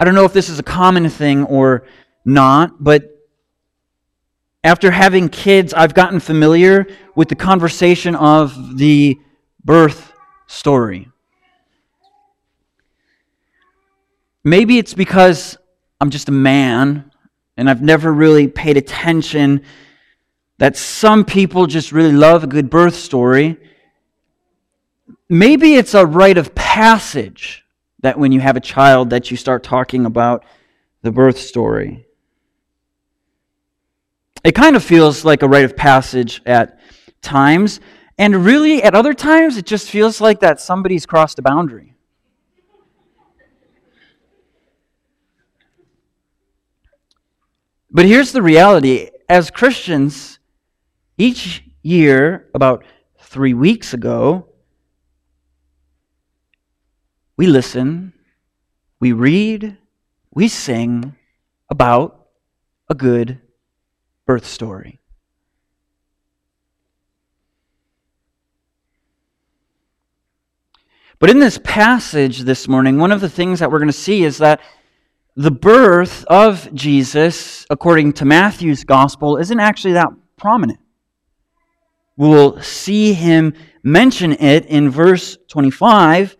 I don't know if this is a common thing or not, but after having kids, I've gotten familiar with the conversation of the birth story. Maybe it's because I'm just a man and I've never really paid attention that some people just really love a good birth story. Maybe it's a rite of passage that when you have a child that you start talking about the birth story. It kind of feels like a rite of passage at times, and really at other times it just feels like that somebody's crossed a boundary. But here's the reality as Christians, each year, about three weeks ago, we listen, we read, we sing about a good birth story. But in this passage this morning, one of the things that we're going to see is that the birth of Jesus, according to Matthew's gospel, isn't actually that prominent. We'll see him mention it in verse 25.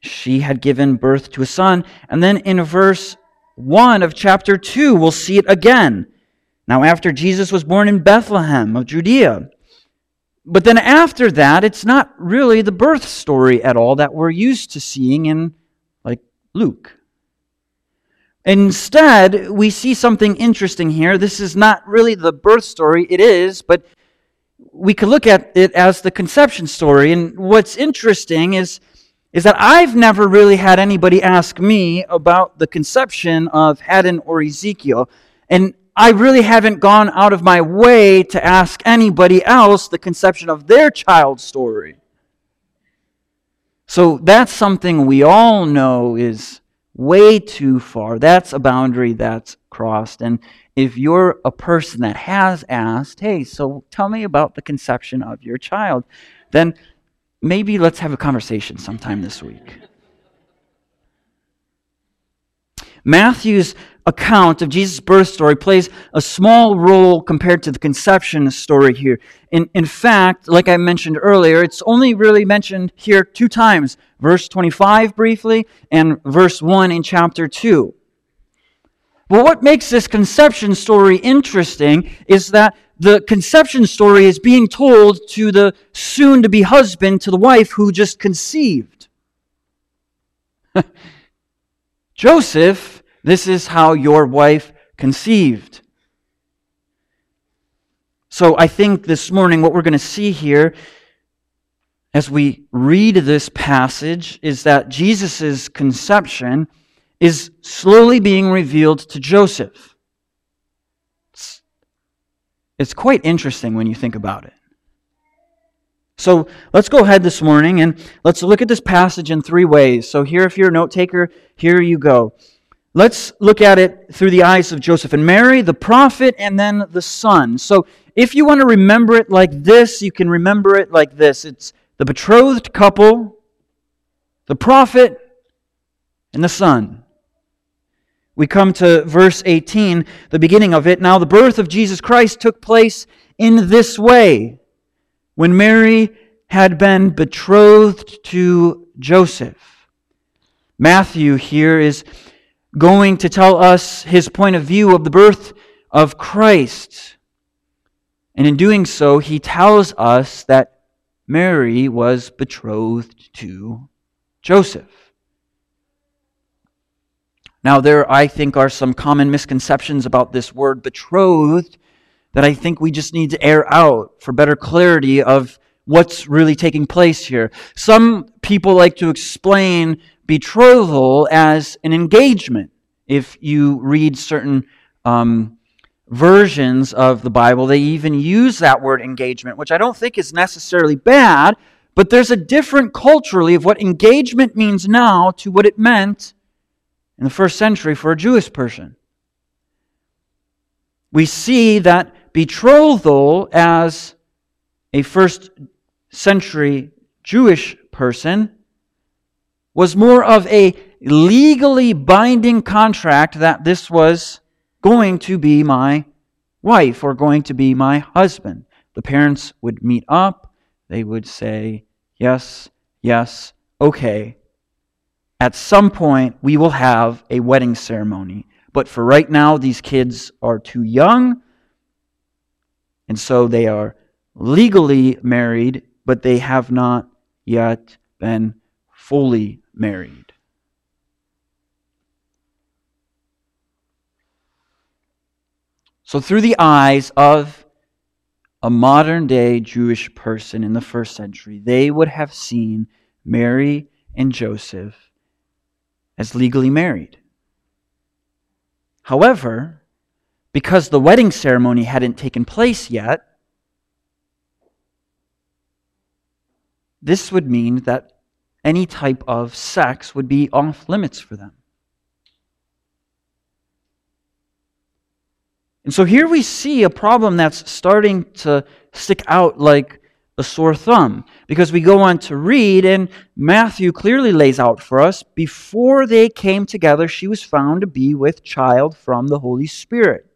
She had given birth to a son. And then in verse 1 of chapter 2, we'll see it again. Now, after Jesus was born in Bethlehem of Judea. But then after that, it's not really the birth story at all that we're used to seeing in, like, Luke. Instead, we see something interesting here. This is not really the birth story, it is, but we could look at it as the conception story. And what's interesting is, is that I've never really had anybody ask me about the conception of Haddon or Ezekiel. And I really haven't gone out of my way to ask anybody else the conception of their child story. So that's something we all know is way too far. That's a boundary that's crossed. And if you're a person that has asked, hey, so tell me about the conception of your child, then maybe let's have a conversation sometime this week. Matthew's account of Jesus' birth story plays a small role compared to the conception story here. In, in fact, like I mentioned earlier, it's only really mentioned here two times verse 25 briefly and verse 1 in chapter 2. But what makes this conception story interesting is that the conception story is being told to the soon to be husband to the wife who just conceived. Joseph, this is how your wife conceived. So I think this morning what we're going to see here as we read this passage is that Jesus' conception is slowly being revealed to Joseph. It's, it's quite interesting when you think about it. So let's go ahead this morning and let's look at this passage in three ways. So, here, if you're a note taker, here you go. Let's look at it through the eyes of Joseph and Mary, the prophet, and then the son. So, if you want to remember it like this, you can remember it like this it's the betrothed couple, the prophet, and the son. We come to verse 18, the beginning of it. Now, the birth of Jesus Christ took place in this way when Mary had been betrothed to Joseph. Matthew here is going to tell us his point of view of the birth of Christ. And in doing so, he tells us that Mary was betrothed to Joseph. Now, there, I think, are some common misconceptions about this word betrothed that I think we just need to air out for better clarity of what's really taking place here. Some people like to explain betrothal as an engagement. If you read certain um, versions of the Bible, they even use that word engagement, which I don't think is necessarily bad, but there's a different culturally of what engagement means now to what it meant in the first century for a Jewish person. We see that betrothal as a first century Jewish person was more of a legally binding contract that this was going to be my wife or going to be my husband. The parents would meet up, they would say, Yes, yes, okay. At some point, we will have a wedding ceremony. But for right now, these kids are too young, and so they are legally married, but they have not yet been fully married. So, through the eyes of a modern day Jewish person in the first century, they would have seen Mary and Joseph as legally married. However, because the wedding ceremony hadn't taken place yet, this would mean that any type of sex would be off limits for them. And so here we see a problem that's starting to stick out like a sore thumb because we go on to read, and Matthew clearly lays out for us before they came together, she was found to be with child from the Holy Spirit.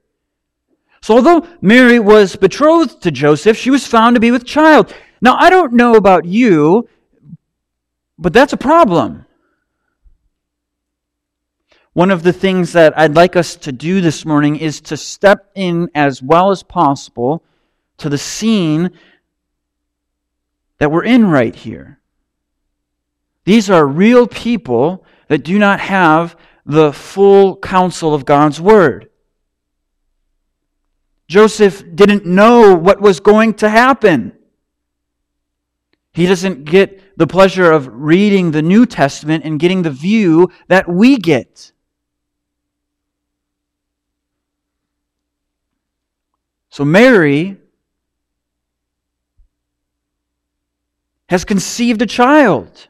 So, although Mary was betrothed to Joseph, she was found to be with child. Now, I don't know about you, but that's a problem. One of the things that I'd like us to do this morning is to step in as well as possible to the scene that we're in right here. These are real people that do not have the full counsel of God's Word. Joseph didn't know what was going to happen. He doesn't get the pleasure of reading the New Testament and getting the view that we get. So, Mary has conceived a child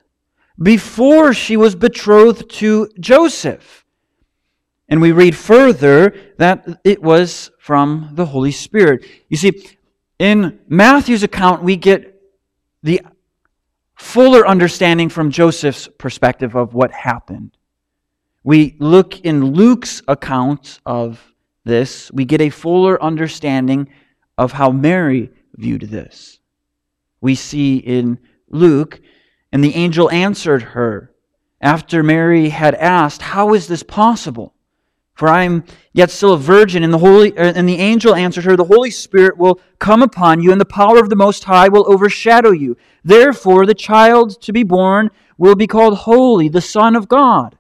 before she was betrothed to Joseph. And we read further that it was from the Holy Spirit. You see, in Matthew's account, we get the fuller understanding from Joseph's perspective of what happened. We look in Luke's account of this, we get a fuller understanding of how Mary viewed this. We see in Luke, and the angel answered her after Mary had asked, How is this possible? For I am yet still a virgin, and the holy er, and the angel answered her, The Holy Spirit will come upon you, and the power of the Most High will overshadow you. Therefore, the child to be born will be called Holy, the Son of God.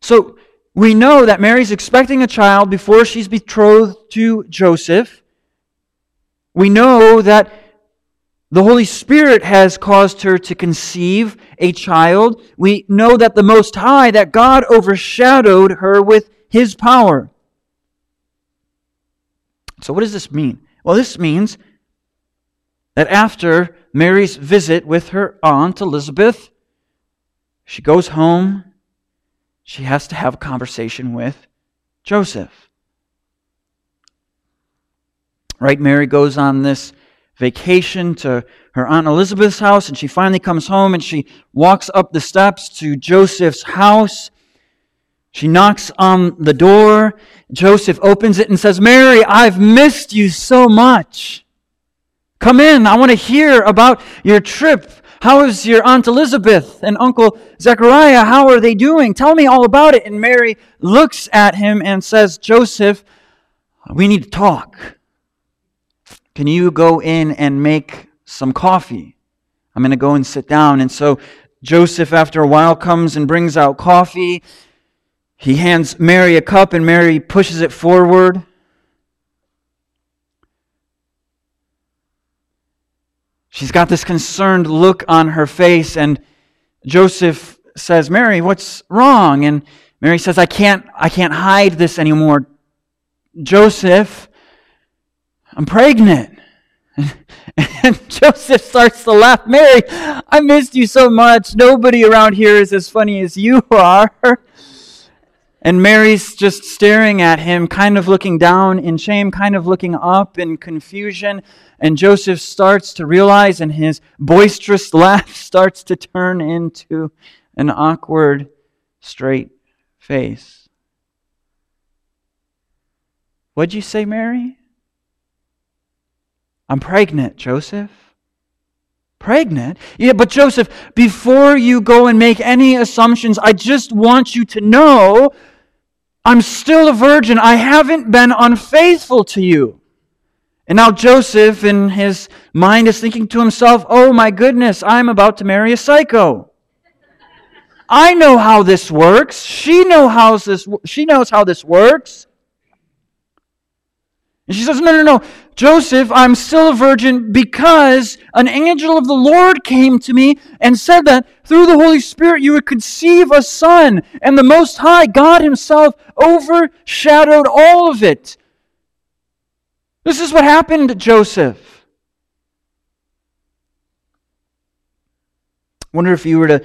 So we know that Mary's expecting a child before she's betrothed to Joseph. We know that the Holy Spirit has caused her to conceive a child. We know that the Most High, that God overshadowed her with His power. So, what does this mean? Well, this means that after Mary's visit with her aunt Elizabeth, she goes home she has to have a conversation with Joseph. Right? Mary goes on this vacation to her Aunt Elizabeth's house, and she finally comes home and she walks up the steps to Joseph's house. She knocks on the door. Joseph opens it and says, Mary, I've missed you so much. Come in. I want to hear about your trip how is your Aunt Elizabeth and Uncle Zechariah? How are they doing? Tell me all about it. And Mary looks at him and says, Joseph, we need to talk. Can you go in and make some coffee? I'm going to go and sit down. And so Joseph, after a while, comes and brings out coffee. He hands Mary a cup, and Mary pushes it forward. She's got this concerned look on her face, and Joseph says, Mary, what's wrong? And Mary says, I can't, I can't hide this anymore. Joseph, I'm pregnant. And Joseph starts to laugh. Mary, I missed you so much. Nobody around here is as funny as you are. And Mary's just staring at him, kind of looking down in shame, kind of looking up in confusion. And Joseph starts to realize, and his boisterous laugh starts to turn into an awkward, straight face. What'd you say, Mary? I'm pregnant, Joseph. Pregnant? Yeah, but Joseph, before you go and make any assumptions, I just want you to know I'm still a virgin. I haven't been unfaithful to you. And now Joseph, in his mind, is thinking to himself, oh my goodness, I'm about to marry a psycho. I know how this works. She, know how this, she knows how this works. And she says, No, no, no. Joseph, I'm still a virgin because an angel of the Lord came to me and said that through the Holy Spirit you would conceive a son. And the Most High, God Himself, overshadowed all of it. This is what happened Joseph. wonder if you were to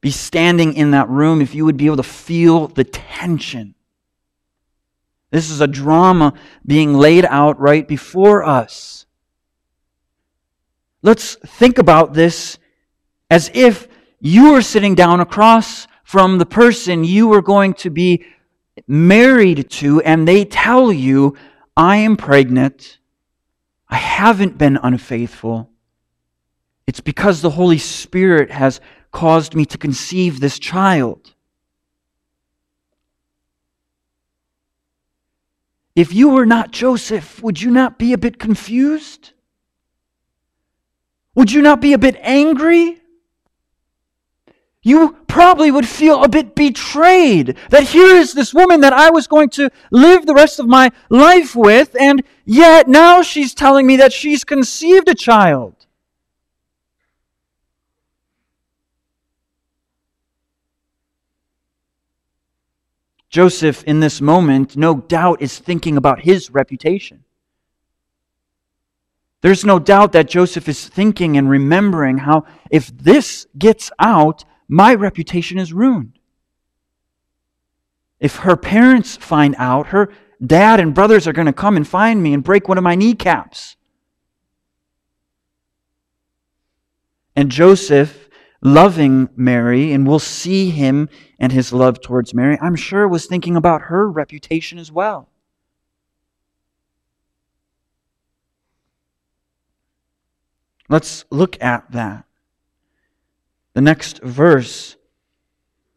be standing in that room, if you would be able to feel the tension this is a drama being laid out right before us. Let's think about this as if you were sitting down across from the person you were going to be married to, and they tell you, I am pregnant. I haven't been unfaithful. It's because the Holy Spirit has caused me to conceive this child. If you were not Joseph, would you not be a bit confused? Would you not be a bit angry? You probably would feel a bit betrayed that here is this woman that I was going to live the rest of my life with, and yet now she's telling me that she's conceived a child. Joseph, in this moment, no doubt is thinking about his reputation. There's no doubt that Joseph is thinking and remembering how, if this gets out, my reputation is ruined. If her parents find out, her dad and brothers are going to come and find me and break one of my kneecaps. And Joseph loving Mary, and we'll see him and his love towards Mary, I'm sure was thinking about her reputation as well. Let's look at that. The next verse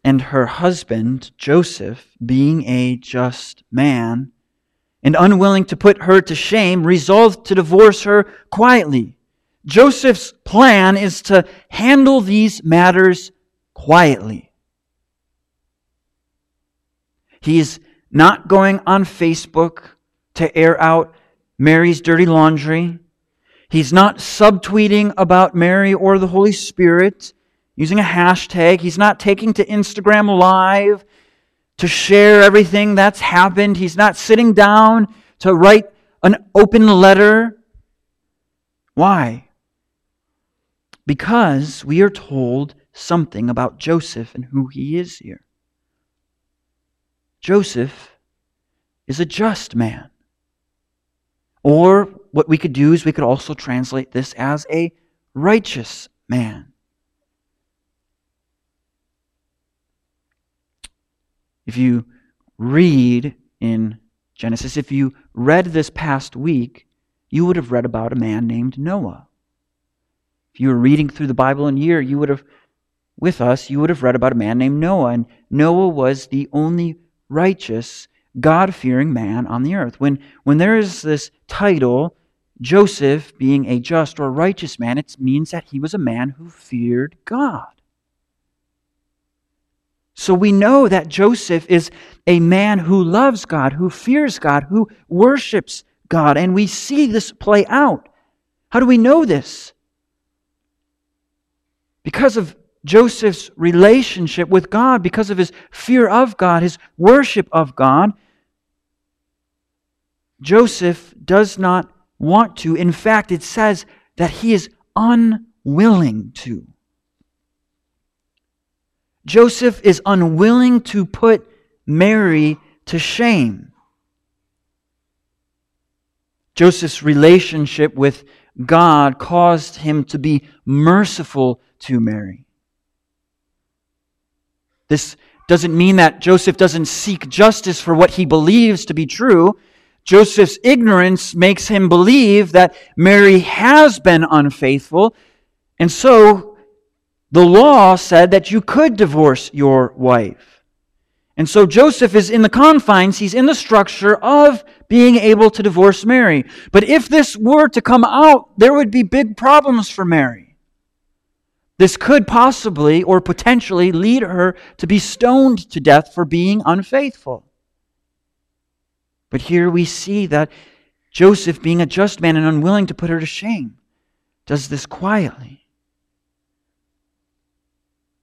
and her husband, Joseph, being a just man and unwilling to put her to shame, resolved to divorce her quietly. Joseph's plan is to handle these matters quietly. He's not going on Facebook to air out Mary's dirty laundry. He's not subtweeting about Mary or the Holy Spirit using a hashtag. He's not taking to Instagram Live to share everything that's happened. He's not sitting down to write an open letter. Why? Because we are told something about Joseph and who he is here. Joseph is a just man. Or what we could do is we could also translate this as a righteous man. If you read in Genesis, if you read this past week, you would have read about a man named Noah. If you were reading through the Bible in a year, you would have, with us, you would have read about a man named Noah. And Noah was the only righteous, God fearing man on the earth. When, when there is this title, Joseph being a just or righteous man, it means that he was a man who feared God. So we know that Joseph is a man who loves God, who fears God, who worships God. And we see this play out. How do we know this? Because of Joseph's relationship with God, because of his fear of God, his worship of God, Joseph does not want to. In fact, it says that he is unwilling to. Joseph is unwilling to put Mary to shame. Joseph's relationship with God caused him to be merciful to Mary. This doesn't mean that Joseph doesn't seek justice for what he believes to be true. Joseph's ignorance makes him believe that Mary has been unfaithful, and so the law said that you could divorce your wife. And so Joseph is in the confines, he's in the structure of being able to divorce Mary. But if this were to come out, there would be big problems for Mary. This could possibly or potentially lead her to be stoned to death for being unfaithful. But here we see that Joseph, being a just man and unwilling to put her to shame, does this quietly.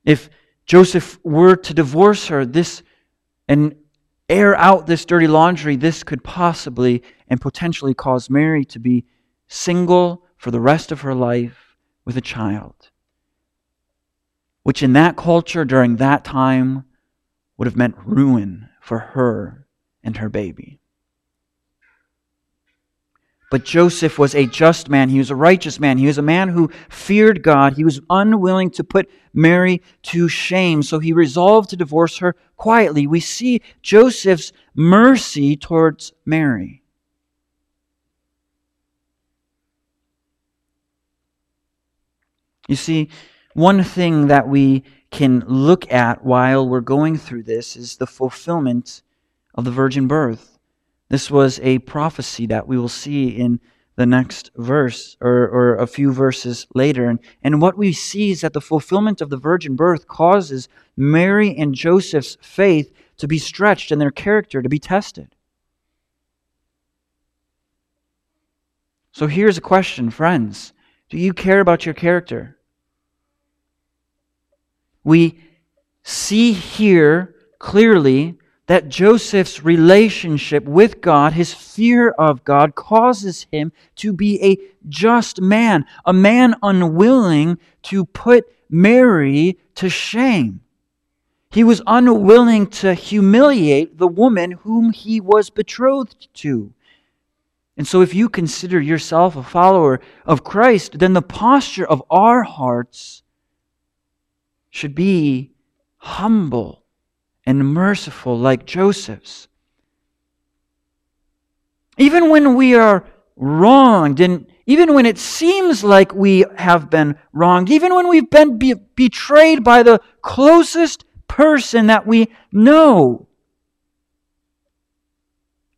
If Joseph were to divorce her, this and air out this dirty laundry, this could possibly and potentially cause Mary to be single for the rest of her life with a child which in that culture during that time would have meant ruin for her and her baby. But Joseph was a just man. He was a righteous man. He was a man who feared God. He was unwilling to put Mary to shame, so he resolved to divorce her quietly. We see Joseph's mercy towards Mary. You see, one thing that we can look at while we're going through this is the fulfillment of the virgin birth. This was a prophecy that we will see in the next verse or, or a few verses later. And, and what we see is that the fulfillment of the virgin birth causes Mary and Joseph's faith to be stretched and their character to be tested. So here's a question, friends Do you care about your character? we see here clearly that Joseph's relationship with God, his fear of God, causes him to be a just man, a man unwilling to put Mary to shame. He was unwilling to humiliate the woman whom he was betrothed to. And so, if you consider yourself a follower of Christ, then the posture of our hearts should be humble and merciful like Joseph's. Even when we are wronged, and even when it seems like we have been wronged, even when we've been be- betrayed by the closest person that we know,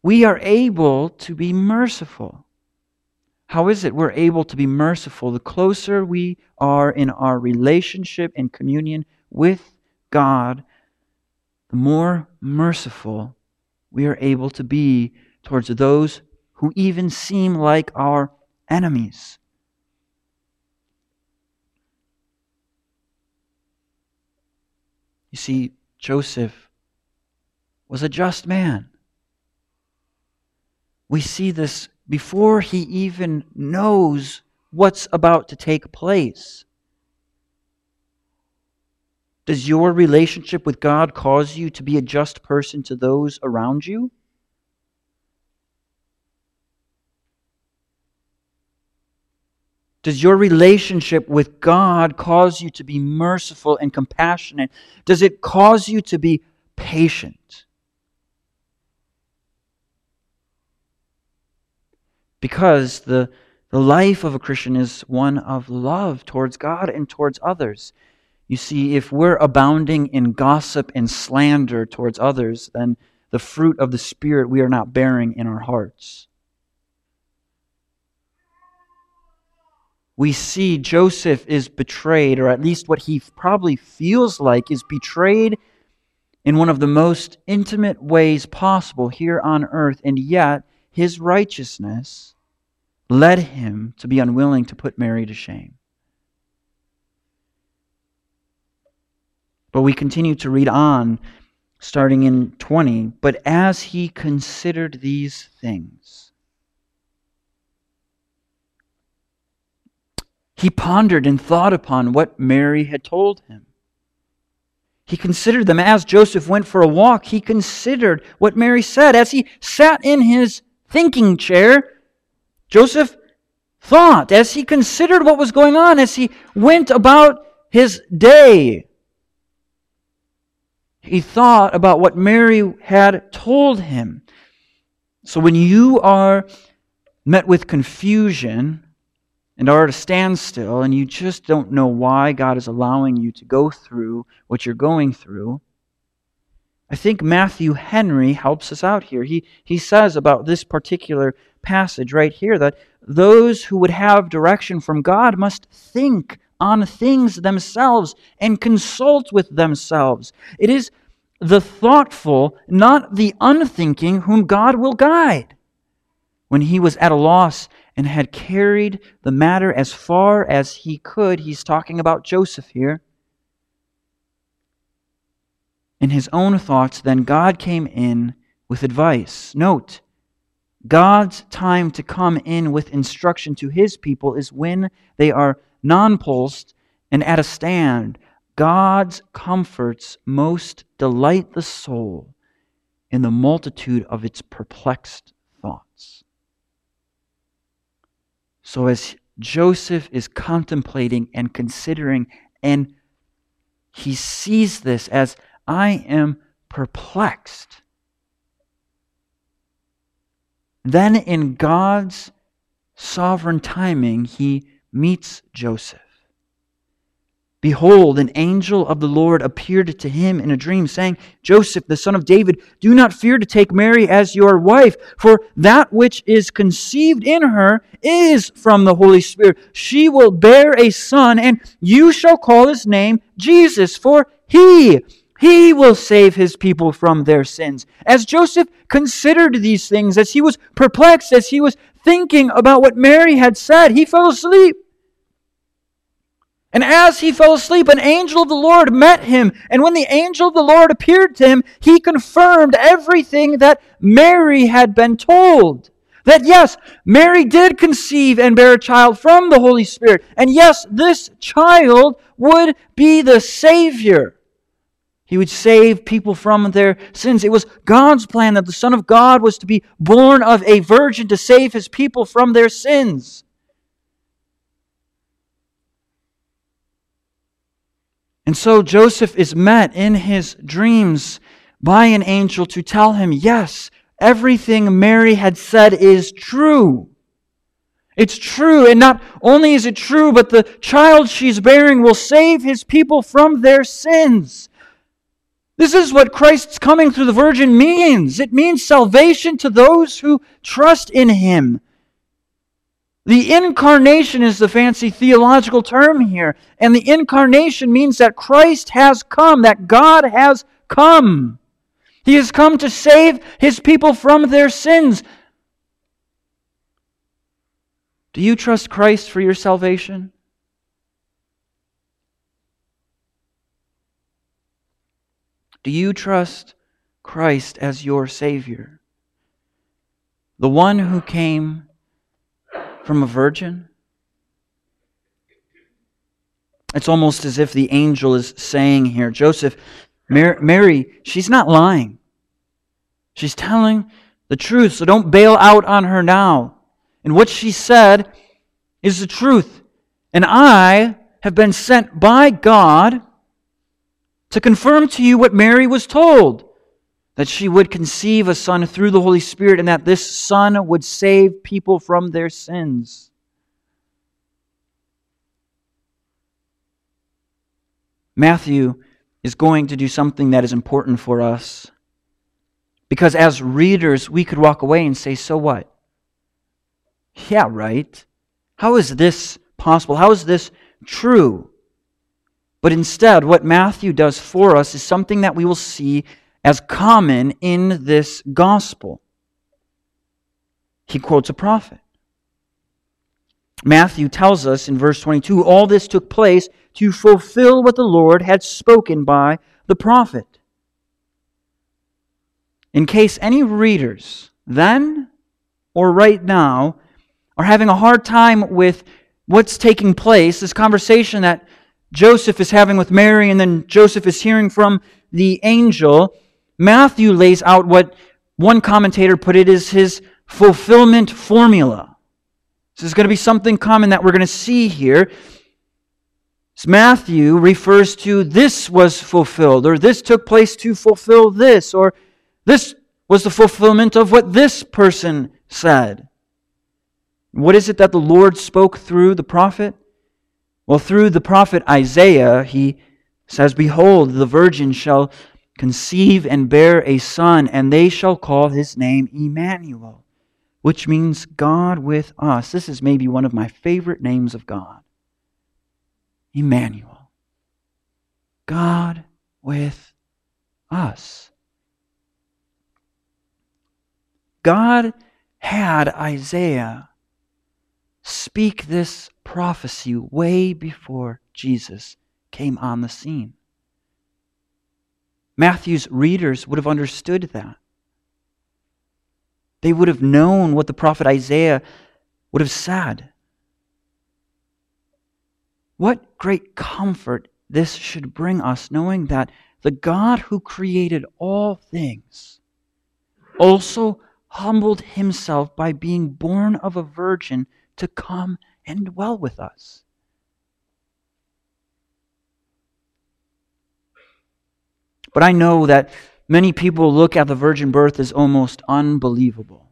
we are able to be merciful. How is it we're able to be merciful? The closer we are in our relationship and communion with God, the more merciful we are able to be towards those who even seem like our enemies. You see, Joseph was a just man. We see this before he even knows what's about to take place. Does your relationship with God cause you to be a just person to those around you? Does your relationship with God cause you to be merciful and compassionate? Does it cause you to be patient? because the, the life of a Christian is one of love towards God and towards others. You see, if we're abounding in gossip and slander towards others, then the fruit of the Spirit we are not bearing in our hearts. We see Joseph is betrayed, or at least what he probably feels like is betrayed in one of the most intimate ways possible here on earth, and yet his righteousness led him to be unwilling to put Mary to shame. But we continue to read on, starting in 20. But as he considered these things, he pondered and thought upon what Mary had told him. He considered them as Joseph went for a walk. He considered what Mary said as he sat in his thinking chair. Joseph thought as he considered what was going on, as he went about his day. He thought about what Mary had told him. So when you are met with confusion and are at a standstill and you just don't know why God is allowing you to go through what you're going through, I think Matthew Henry helps us out here. He, he says about this particular passage right here that those who would have direction from God must think on things themselves and consult with themselves. It is the thoughtful, not the unthinking, whom God will guide. When he was at a loss and had carried the matter as far as he could, he's talking about Joseph here. In his own thoughts, then God came in with advice. Note, God's time to come in with instruction to his people is when they are nonplussed and at a stand. God's comforts most delight the soul in the multitude of its perplexed thoughts. So, as Joseph is contemplating and considering, and he sees this as I am perplexed then, in God's sovereign timing, he meets Joseph. Behold, an angel of the Lord appeared to him in a dream, saying, Joseph, the son of David, do not fear to take Mary as your wife, for that which is conceived in her is from the Holy Spirit. She will bear a son, and you shall call his name Jesus, for he he will save his people from their sins. As Joseph considered these things, as he was perplexed, as he was thinking about what Mary had said, he fell asleep. And as he fell asleep, an angel of the Lord met him. And when the angel of the Lord appeared to him, he confirmed everything that Mary had been told. That yes, Mary did conceive and bear a child from the Holy Spirit. And yes, this child would be the Savior. He would save people from their sins. It was God's plan that the Son of God was to be born of a virgin to save his people from their sins. And so Joseph is met in his dreams by an angel to tell him, yes, everything Mary had said is true. It's true, and not only is it true, but the child she's bearing will save his people from their sins. This is what Christ's coming through the Virgin means. It means salvation to those who trust in Him. The incarnation is the fancy theological term here. And the incarnation means that Christ has come, that God has come. He has come to save His people from their sins. Do you trust Christ for your salvation? Do you trust Christ as your Savior? The one who came from a virgin? It's almost as if the angel is saying here Joseph, Mary, she's not lying. She's telling the truth, so don't bail out on her now. And what she said is the truth. And I have been sent by God to confirm to you what Mary was told that she would conceive a son through the Holy Spirit and that this son would save people from their sins. Matthew is going to do something that is important for us. Because as readers, we could walk away and say, So what? Yeah, right. How is this possible? How is this true? But instead, what Matthew does for us is something that we will see as common in this gospel. He quotes a prophet. Matthew tells us in verse 22 all this took place to fulfill what the Lord had spoken by the prophet. In case any readers, then or right now, are having a hard time with what's taking place, this conversation that Joseph is having with Mary, and then Joseph is hearing from the angel, Matthew lays out what one commentator put it is his fulfillment formula. This is going to be something common that we're going to see here. Matthew refers to this was fulfilled, or this took place to fulfill this, or this was the fulfillment of what this person said. What is it that the Lord spoke through the prophet? Well, through the prophet Isaiah, he says, Behold, the virgin shall conceive and bear a son, and they shall call his name Emmanuel, which means God with us. This is maybe one of my favorite names of God. Emmanuel. God with us. God had Isaiah speak this prophecy way before Jesus came on the scene. Matthew's readers would have understood that. They would have known what the prophet Isaiah would have said. What great comfort this should bring us, knowing that the God who created all things also humbled himself by being born of a virgin to come and dwell with us. But I know that many people look at the virgin birth as almost unbelievable.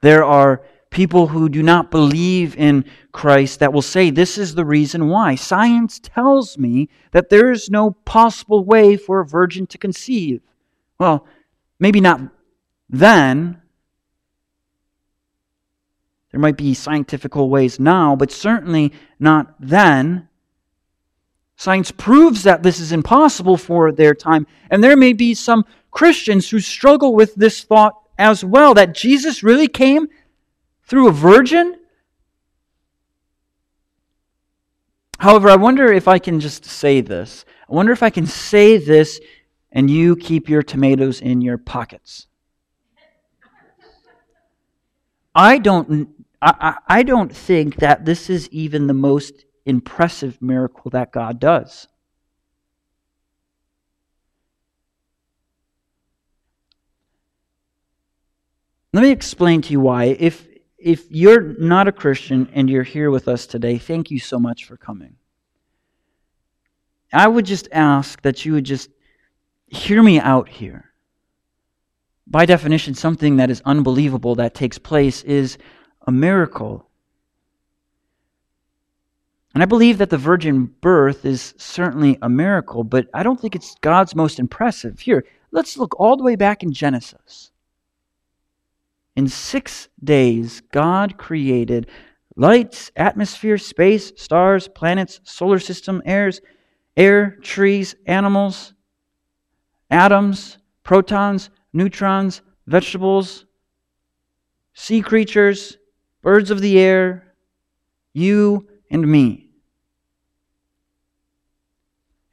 There are people who do not believe in Christ that will say this is the reason why. Science tells me that there is no possible way for a virgin to conceive. Well, maybe not then. There might be scientific ways now, but certainly not then. Science proves that this is impossible for their time. And there may be some Christians who struggle with this thought as well that Jesus really came through a virgin. However, I wonder if I can just say this. I wonder if I can say this and you keep your tomatoes in your pockets. I don't, I, I don't think that this is even the most impressive miracle that God does. Let me explain to you why. If, if you're not a Christian and you're here with us today, thank you so much for coming. I would just ask that you would just hear me out here. By definition, something that is unbelievable that takes place is a miracle. And I believe that the virgin birth is certainly a miracle, but I don't think it's God's most impressive. Here, let's look all the way back in Genesis. In six days, God created lights, atmosphere, space, stars, planets, solar system, airs, air, trees, animals, atoms, protons, neutrons, vegetables, sea creatures, birds of the air, you and me.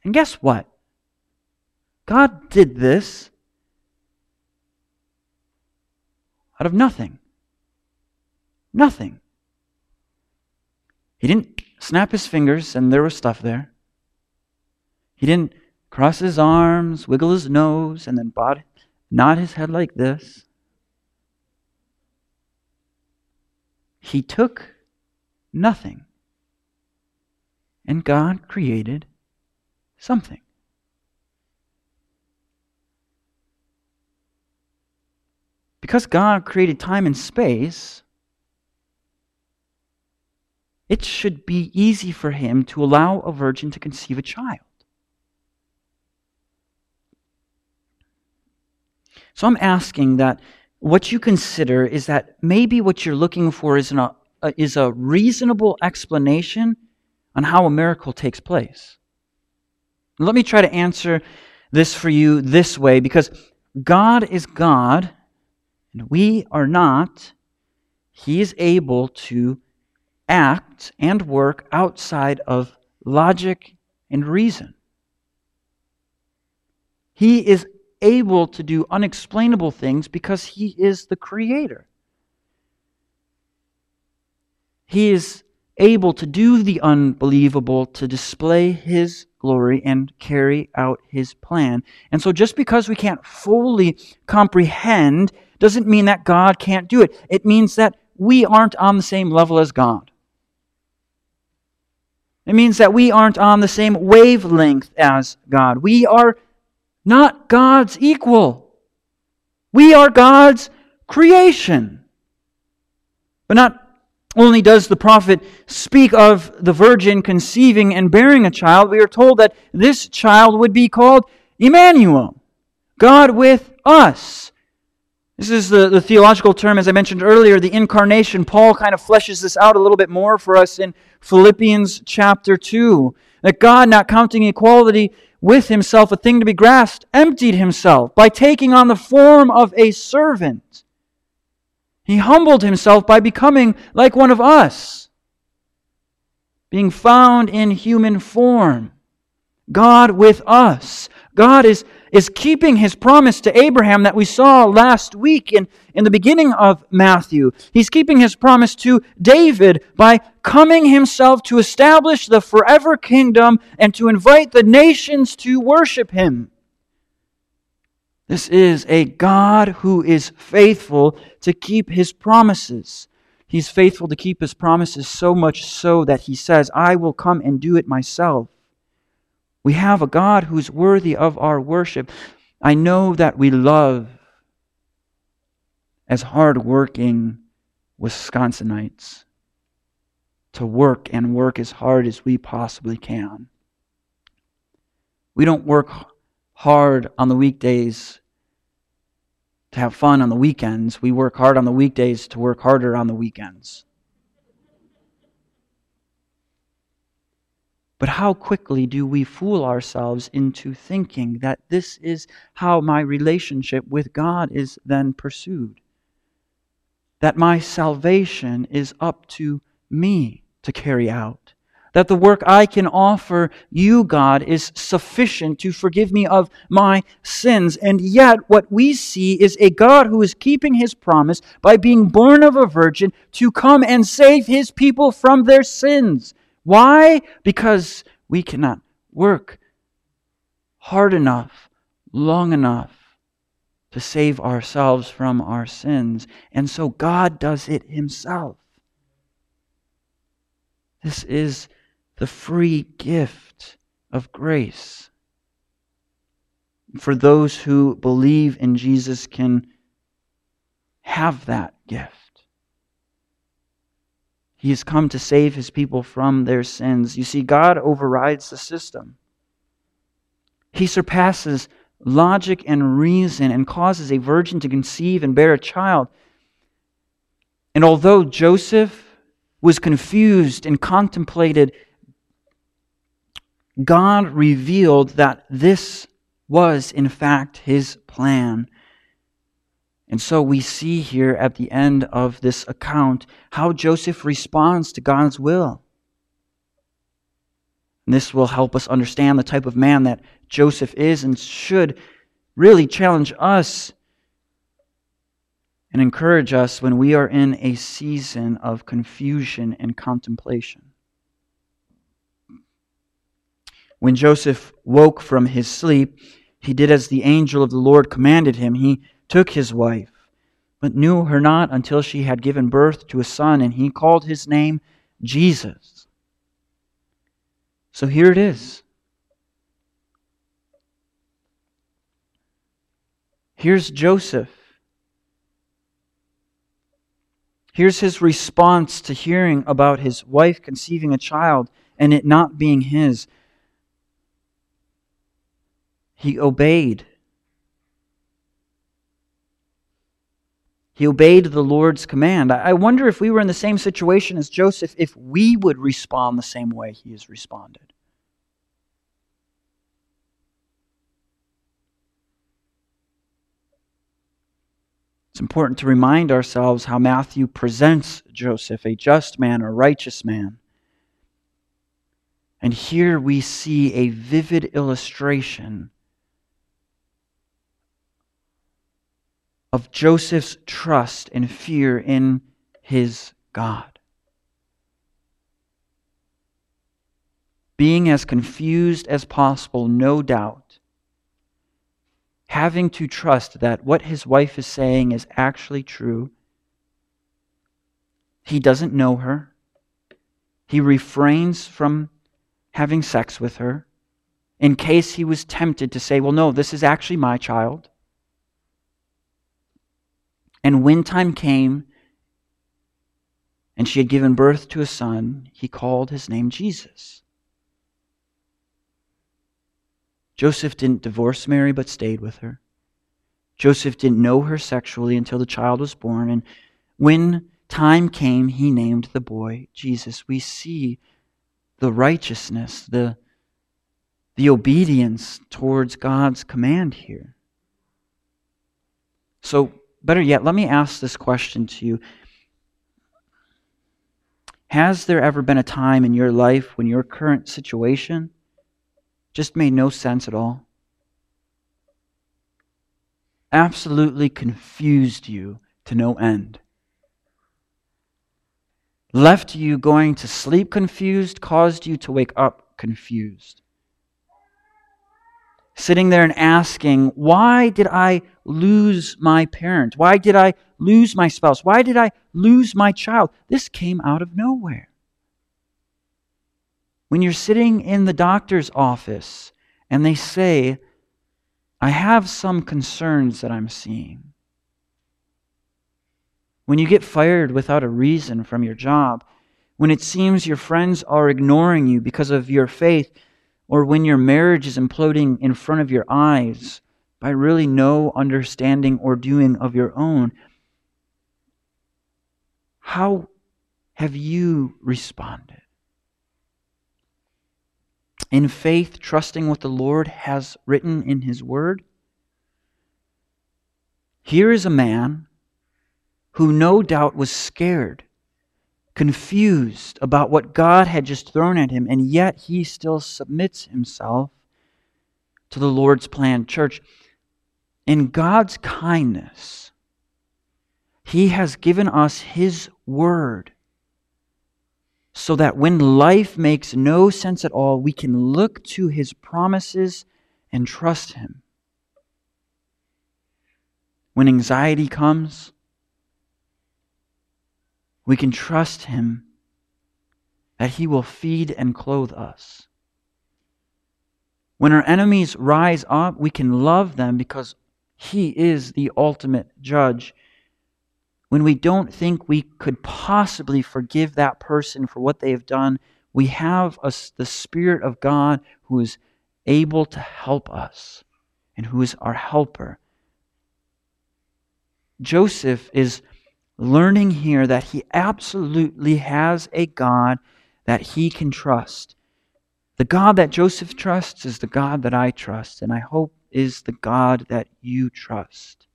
And guess what? God did this out of nothing. Nothing. He didn't snap his fingers and there was stuff there. He didn't cross his arms, wiggle his nose, and then nod his head like this. He took nothing. And God created something. Because God created time and space, it should be easy for him to allow a virgin to conceive a child. So I'm asking that what you consider is that maybe what you're looking for is, an, a, is a reasonable explanation on how a miracle takes place. Let me try to answer this for you this way because God is God and we are not. He is able to act and work outside of logic and reason. He is able to do unexplainable things because he is the creator. He is able to do the unbelievable to display his glory and carry out his plan. And so just because we can't fully comprehend doesn't mean that God can't do it. It means that we aren't on the same level as God. It means that we aren't on the same wavelength as God. We are not God's equal. We are God's creation. But not only does the prophet speak of the virgin conceiving and bearing a child, we are told that this child would be called Emmanuel, God with us. This is the, the theological term, as I mentioned earlier, the incarnation. Paul kind of fleshes this out a little bit more for us in Philippians chapter 2. That God, not counting equality with himself a thing to be grasped, emptied himself by taking on the form of a servant. He humbled himself by becoming like one of us, being found in human form. God with us. God is is keeping his promise to Abraham that we saw last week in, in the beginning of Matthew. He's keeping his promise to David by coming himself to establish the forever kingdom and to invite the nations to worship him. This is a God who is faithful to keep his promises. He's faithful to keep his promises so much so that he says, I will come and do it myself. We have a God who's worthy of our worship. I know that we love as hardworking Wisconsinites to work and work as hard as we possibly can. We don't work hard on the weekdays to have fun on the weekends. We work hard on the weekdays to work harder on the weekends. But how quickly do we fool ourselves into thinking that this is how my relationship with God is then pursued? That my salvation is up to me to carry out. That the work I can offer you, God, is sufficient to forgive me of my sins. And yet, what we see is a God who is keeping his promise by being born of a virgin to come and save his people from their sins. Why? Because we cannot work hard enough, long enough to save ourselves from our sins. And so God does it Himself. This is the free gift of grace. For those who believe in Jesus can have that gift. He has come to save his people from their sins. You see, God overrides the system. He surpasses logic and reason and causes a virgin to conceive and bear a child. And although Joseph was confused and contemplated, God revealed that this was, in fact, his plan. And so we see here at the end of this account how Joseph responds to God's will. And this will help us understand the type of man that Joseph is and should really challenge us and encourage us when we are in a season of confusion and contemplation. When Joseph woke from his sleep, he did as the angel of the Lord commanded him. He took his wife, but knew her not until she had given birth to a son, and he called his name Jesus. So here it is. Here's Joseph. Here's his response to hearing about his wife conceiving a child and it not being his. He obeyed. He obeyed the Lord's command. I wonder if we were in the same situation as Joseph, if we would respond the same way he has responded. It's important to remind ourselves how Matthew presents Joseph, a just man, a righteous man. And here we see a vivid illustration of Joseph's trust and fear in his God. Being as confused as possible, no doubt, having to trust that what his wife is saying is actually true. He doesn't know her. He refrains from having sex with her in case he was tempted to say, Well, no, this is actually my child. And when time came and she had given birth to a son, he called his name Jesus. Joseph didn't divorce Mary but stayed with her. Joseph didn't know her sexually until the child was born. And when time came, he named the boy Jesus. We see the righteousness, the, the obedience towards God's command here. So, better yet, let me ask this question to you. Has there ever been a time in your life when your current situation just made no sense at all? Absolutely confused you to no end. Left you going to sleep confused, caused you to wake up confused. Sitting there and asking, why did I lose my parent? Why did I lose my spouse? Why did I lose my child? This came out of nowhere. When you're sitting in the doctor's office and they say, I have some concerns that I'm seeing. When you get fired without a reason from your job, when it seems your friends are ignoring you because of your faith, or when your marriage is imploding in front of your eyes by really no understanding or doing of your own, how have you responded? In faith, trusting what the Lord has written in His Word? Here is a man who no doubt was scared, confused about what God had just thrown at him, and yet he still submits himself to the Lord's plan. Church, in God's kindness, he has given us His Word so that when life makes no sense at all, we can look to His promises and trust Him. When anxiety comes, we can trust Him that He will feed and clothe us. When our enemies rise up, we can love them because He is the ultimate judge when we don't think we could possibly forgive that person for what they have done, we have a, the Spirit of God who is able to help us and who is our helper. Joseph is learning here that he absolutely has a God that he can trust. The God that Joseph trusts is the God that I trust, and I hope is the God that you trust.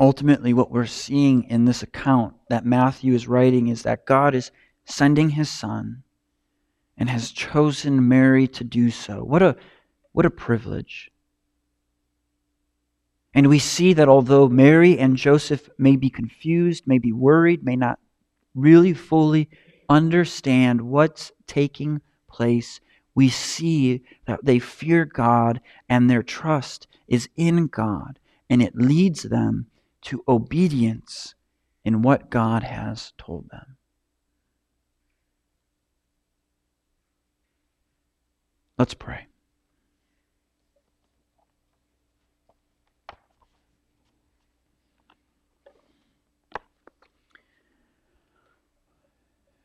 ultimately, what we're seeing in this account that Matthew is writing is that God is sending his son and has chosen Mary to do so. What a, what a privilege. And we see that although Mary and Joseph may be confused, may be worried, may not really fully understand what's taking place, we see that they fear God and their trust is in God, and it leads them to obedience in what God has told them. Let's pray.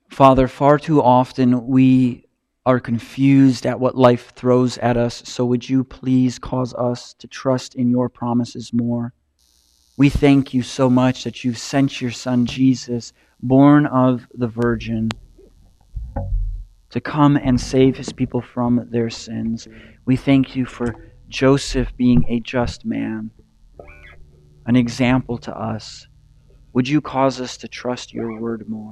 Father, far too often we are confused at what life throws at us, so would you please cause us to trust in your promises more? We thank you so much that you've sent your Son Jesus, born of the Virgin, to come and save his people from their sins. We thank you for Joseph being a just man, an example to us. Would you cause us to trust your word more?